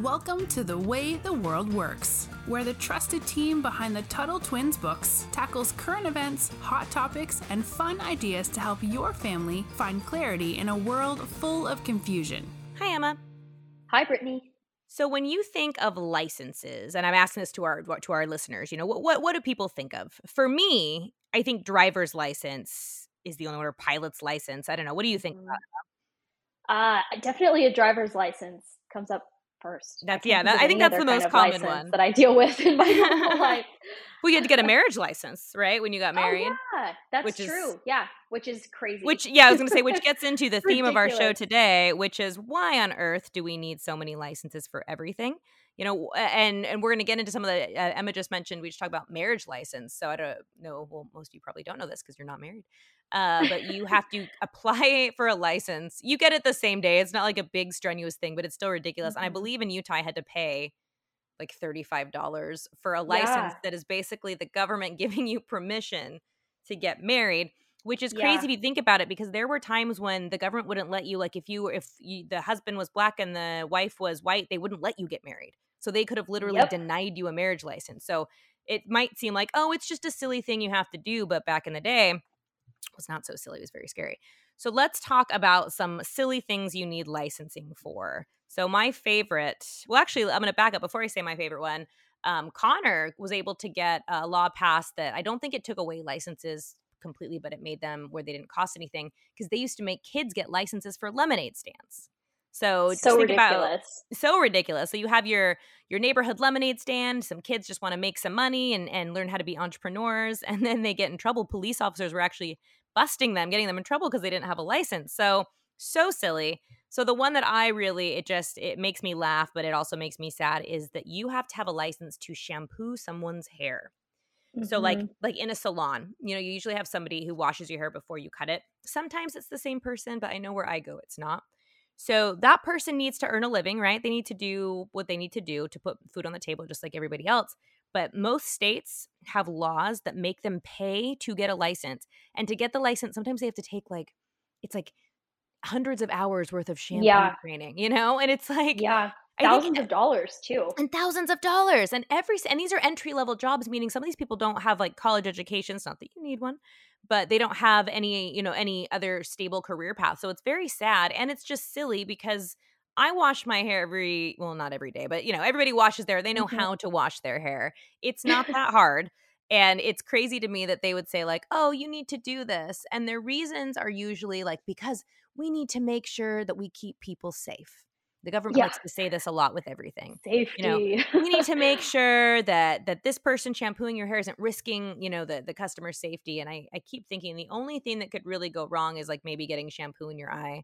Welcome to The Way the World Works, where the trusted team behind the Tuttle Twins books tackles current events, hot topics, and fun ideas to help your family find clarity in a world full of confusion. Hi, Emma. Hi, Brittany. So, when you think of licenses, and I'm asking this to our to our listeners, you know, what what, what do people think of? For me, I think driver's license is the only one, or pilot's license. I don't know. What do you think about? Uh, definitely a driver's license comes up first. That's yeah. That, I think that's the most common one that I deal with in my life. well, you had to get a marriage license, right, when you got married. Oh, yeah, that's which true. Is, yeah, which is crazy. Which yeah, I was going to say, which gets into the theme of our show today, which is why on earth do we need so many licenses for everything? You know, and and we're going to get into some of the uh, Emma just mentioned. We just talked about marriage license. So I don't know. Well, most of you probably don't know this because you're not married. Uh, but you have to apply for a license. You get it the same day. It's not like a big strenuous thing, but it's still ridiculous. Mm-hmm. And I mm-hmm. believe in Utah, I had to pay like $35 for a license yeah. that is basically the government giving you permission to get married which is crazy yeah. if you think about it because there were times when the government wouldn't let you like if you if you, the husband was black and the wife was white they wouldn't let you get married so they could have literally yep. denied you a marriage license so it might seem like oh it's just a silly thing you have to do but back in the day was not so silly. It was very scary. So let's talk about some silly things you need licensing for. So my favorite, well, actually, I'm going to back up before I say my favorite one. Um, Connor was able to get a law passed that I don't think it took away licenses completely, but it made them where they didn't cost anything because they used to make kids get licenses for lemonade stands. So so ridiculous. About, so ridiculous. So you have your your neighborhood lemonade stand. Some kids just want to make some money and and learn how to be entrepreneurs, and then they get in trouble. Police officers were actually busting them, getting them in trouble because they didn't have a license. So so silly. So the one that I really it just it makes me laugh, but it also makes me sad is that you have to have a license to shampoo someone's hair. Mm-hmm. So like mm-hmm. like in a salon, you know, you usually have somebody who washes your hair before you cut it. Sometimes it's the same person, but I know where I go it's not. So that person needs to earn a living, right? They need to do what they need to do to put food on the table just like everybody else. But most states have laws that make them pay to get a license. And to get the license, sometimes they have to take like, it's like hundreds of hours worth of shampoo yeah. training, you know? And it's like, yeah. Thousands think, of dollars too. And thousands of dollars. And every and these are entry level jobs, meaning some of these people don't have like college educations, not that you need one, but they don't have any, you know, any other stable career path. So it's very sad. And it's just silly because I wash my hair every well, not every day, but you know, everybody washes their they know mm-hmm. how to wash their hair. It's not that hard. And it's crazy to me that they would say, like, oh, you need to do this. And their reasons are usually like, because we need to make sure that we keep people safe. The government yeah. likes to say this a lot with everything. Safety. You know, we need to make sure that that this person shampooing your hair isn't risking, you know, the the customer's safety. And I, I keep thinking the only thing that could really go wrong is like maybe getting shampoo in your eye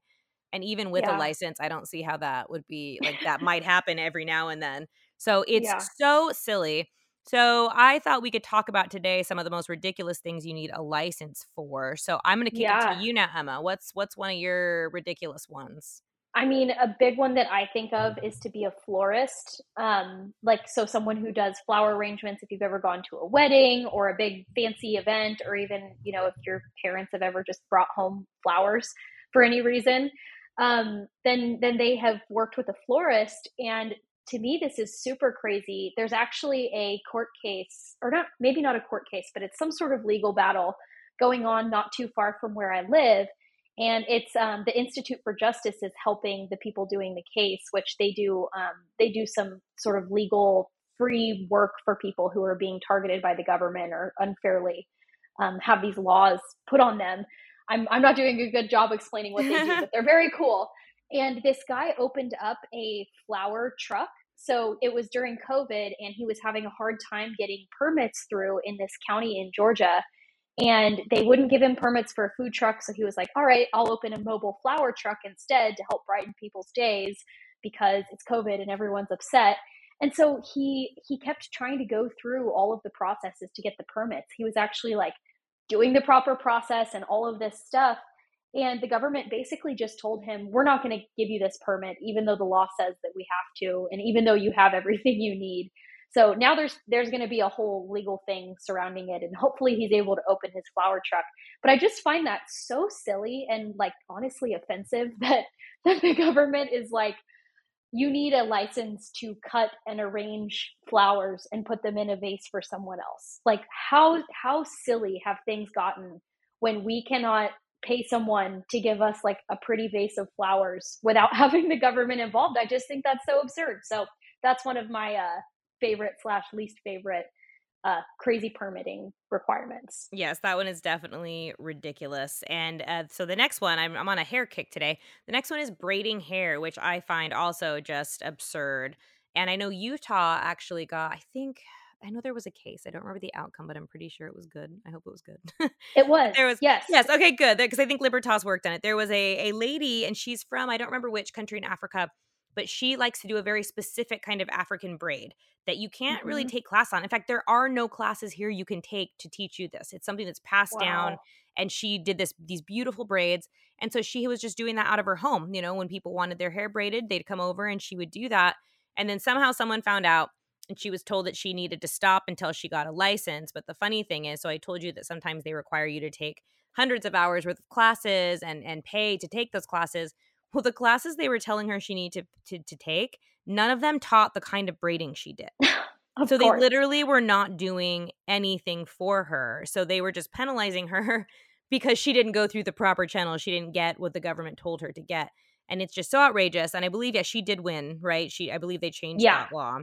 and even with yeah. a license, I don't see how that would be like that might happen every now and then. So it's yeah. so silly. So I thought we could talk about today some of the most ridiculous things you need a license for. So I'm going to kick yeah. it to you now, Emma. What's what's one of your ridiculous ones? I mean, a big one that I think of is to be a florist. Um, like, so someone who does flower arrangements, if you've ever gone to a wedding or a big fancy event, or even, you know, if your parents have ever just brought home flowers for any reason um, then then they have worked with a florist and to me this is super crazy there's actually a court case or not maybe not a court case but it's some sort of legal battle going on not too far from where i live and it's um, the institute for justice is helping the people doing the case which they do um, they do some sort of legal free work for people who are being targeted by the government or unfairly um, have these laws put on them I'm I'm not doing a good job explaining what they do, but they're very cool. And this guy opened up a flower truck. So it was during COVID, and he was having a hard time getting permits through in this county in Georgia. And they wouldn't give him permits for a food truck. So he was like, all right, I'll open a mobile flower truck instead to help brighten people's days because it's COVID and everyone's upset. And so he he kept trying to go through all of the processes to get the permits. He was actually like doing the proper process and all of this stuff. And the government basically just told him, we're not going to give you this permit, even though the law says that we have to, and even though you have everything you need. So now there's there's going to be a whole legal thing surrounding it, and hopefully he's able to open his flower truck. But I just find that so silly and like honestly offensive that that the government is like you need a license to cut and arrange flowers and put them in a vase for someone else. Like how how silly have things gotten when we cannot pay someone to give us like a pretty vase of flowers without having the government involved? I just think that's so absurd. So that's one of my uh, favorite slash least favorite uh, crazy permitting requirements. Yes, that one is definitely ridiculous. And uh, so the next one, I'm, I'm on a hair kick today. The next one is braiding hair, which I find also just absurd. And I know Utah actually got, I think, I know there was a case. I don't remember the outcome, but I'm pretty sure it was good. I hope it was good. it was. there was yes. Yes. Okay, good. Because I think Libertas worked on it. There was a, a lady, and she's from, I don't remember which country in Africa, but she likes to do a very specific kind of African braid that you can't mm-hmm. really take class on. In fact, there are no classes here you can take to teach you this. It's something that's passed wow. down and she did this these beautiful braids and so she was just doing that out of her home, you know, when people wanted their hair braided, they'd come over and she would do that. And then somehow someone found out and she was told that she needed to stop until she got a license. But the funny thing is, so I told you that sometimes they require you to take hundreds of hours worth of classes and and pay to take those classes. Well, the classes they were telling her she needed to, to, to take, none of them taught the kind of braiding she did. so course. they literally were not doing anything for her. So they were just penalizing her because she didn't go through the proper channel. She didn't get what the government told her to get. And it's just so outrageous. And I believe, yeah, she did win, right? She, I believe they changed yeah. that law.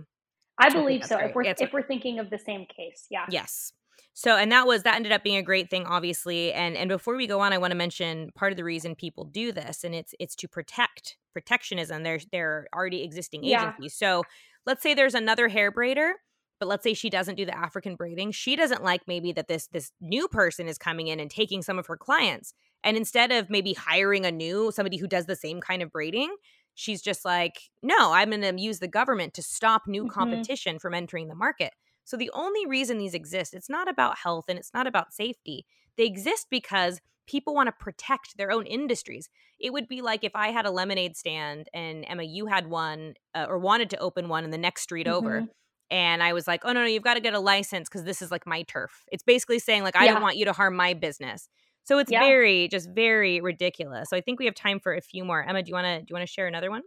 I believe I so. Right. If we're if we're thinking of the same case, yeah. Yes. So, and that was that ended up being a great thing, obviously. And and before we go on, I want to mention part of the reason people do this, and it's it's to protect protectionism. There's there are already existing agencies. Yeah. So, let's say there's another hair braider, but let's say she doesn't do the African braiding. She doesn't like maybe that this this new person is coming in and taking some of her clients, and instead of maybe hiring a new somebody who does the same kind of braiding, she's just like, no, I'm going to use the government to stop new mm-hmm. competition from entering the market. So the only reason these exist, it's not about health and it's not about safety. They exist because people want to protect their own industries. It would be like if I had a lemonade stand and Emma, you had one uh, or wanted to open one in the next street mm-hmm. over. And I was like, oh, no, no, you've got to get a license because this is like my turf. It's basically saying, like, I yeah. don't want you to harm my business. So it's yeah. very, just very ridiculous. So I think we have time for a few more. Emma, do you want to do you want to share another one?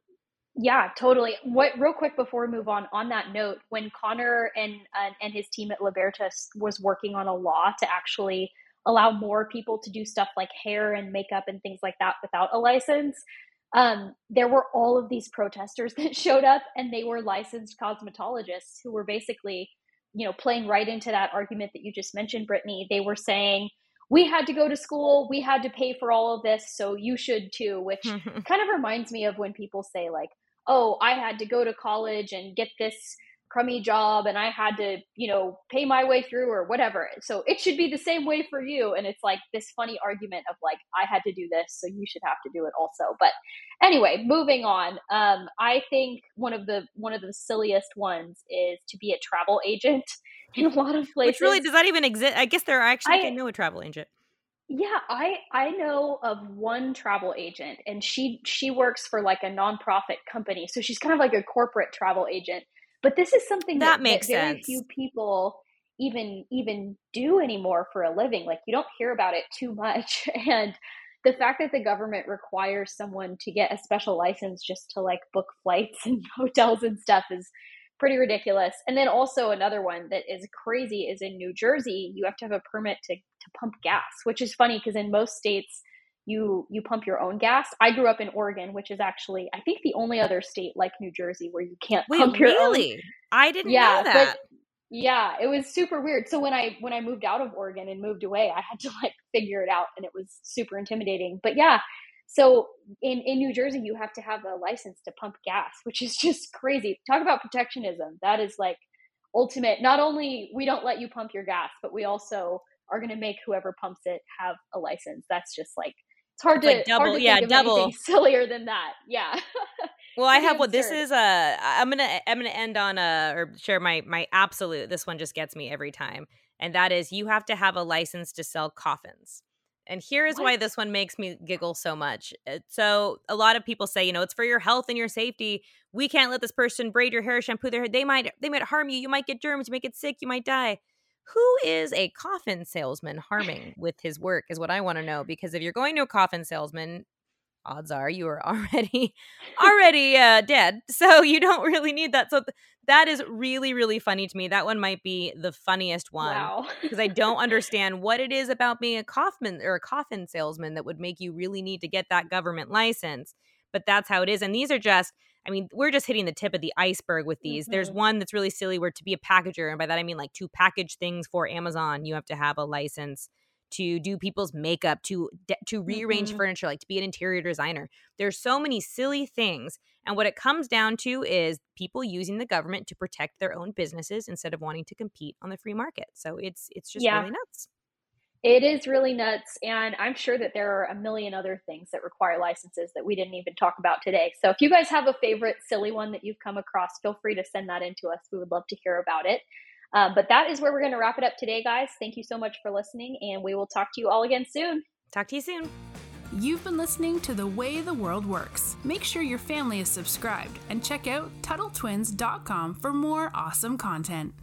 Yeah, totally. What real quick before we move on on that note, when Connor and uh, and his team at Libertas was working on a law to actually allow more people to do stuff like hair and makeup and things like that without a license, um, there were all of these protesters that showed up, and they were licensed cosmetologists who were basically, you know, playing right into that argument that you just mentioned, Brittany. They were saying we had to go to school, we had to pay for all of this, so you should too, which kind of reminds me of when people say, like, oh, I had to go to college and get this crummy job and I had to, you know, pay my way through or whatever. So it should be the same way for you. And it's like this funny argument of like, I had to do this, so you should have to do it also. But anyway, moving on. Um, I think one of the one of the silliest ones is to be a travel agent in a lot of places. Which really does that even exist? I guess there are actually I, know a travel agent. Yeah, I I know of one travel agent and she she works for like a nonprofit company. So she's kind of like a corporate travel agent. But this is something that, that makes that very sense. few people even even do anymore for a living. Like you don't hear about it too much and the fact that the government requires someone to get a special license just to like book flights and hotels and stuff is pretty ridiculous. And then also another one that is crazy is in New Jersey, you have to have a permit to, to pump gas, which is funny because in most states you you pump your own gas. I grew up in Oregon, which is actually I think the only other state like New Jersey where you can't Wait, pump your really? own. I didn't yeah, know that. yeah, it was super weird. So when I when I moved out of Oregon and moved away, I had to like figure it out and it was super intimidating. But yeah, so in, in New Jersey, you have to have a license to pump gas, which is just crazy. Talk about protectionism. That is like ultimate. Not only we don't let you pump your gas, but we also are going to make whoever pumps it have a license. That's just like it's hard to like double, hard to yeah, double sillier than that. Yeah. well, I have what this is. Uh, I'm gonna I'm gonna end on a or share my my absolute. This one just gets me every time, and that is you have to have a license to sell coffins. And here is what? why this one makes me giggle so much. Uh, so, a lot of people say, you know, it's for your health and your safety. We can't let this person braid your hair, shampoo their hair. They might they might harm you. You might get germs, you might get sick, you might die. Who is a coffin salesman harming with his work is what I want to know because if you're going to a coffin salesman, odds are you are already already uh, dead so you don't really need that so th- that is really really funny to me that one might be the funniest one because wow. i don't understand what it is about being a coffin or a coffin salesman that would make you really need to get that government license but that's how it is and these are just I mean, we're just hitting the tip of the iceberg with these. Mm-hmm. There's one that's really silly where to be a packager, and by that I mean like to package things for Amazon, you have to have a license to do people's makeup, to to rearrange mm-hmm. furniture, like to be an interior designer. There's so many silly things, and what it comes down to is people using the government to protect their own businesses instead of wanting to compete on the free market. So it's it's just yeah. really nuts. It is really nuts. And I'm sure that there are a million other things that require licenses that we didn't even talk about today. So if you guys have a favorite silly one that you've come across, feel free to send that in to us. We would love to hear about it. Um, but that is where we're going to wrap it up today, guys. Thank you so much for listening, and we will talk to you all again soon. Talk to you soon. You've been listening to The Way the World Works. Make sure your family is subscribed and check out TuttleTwins.com for more awesome content.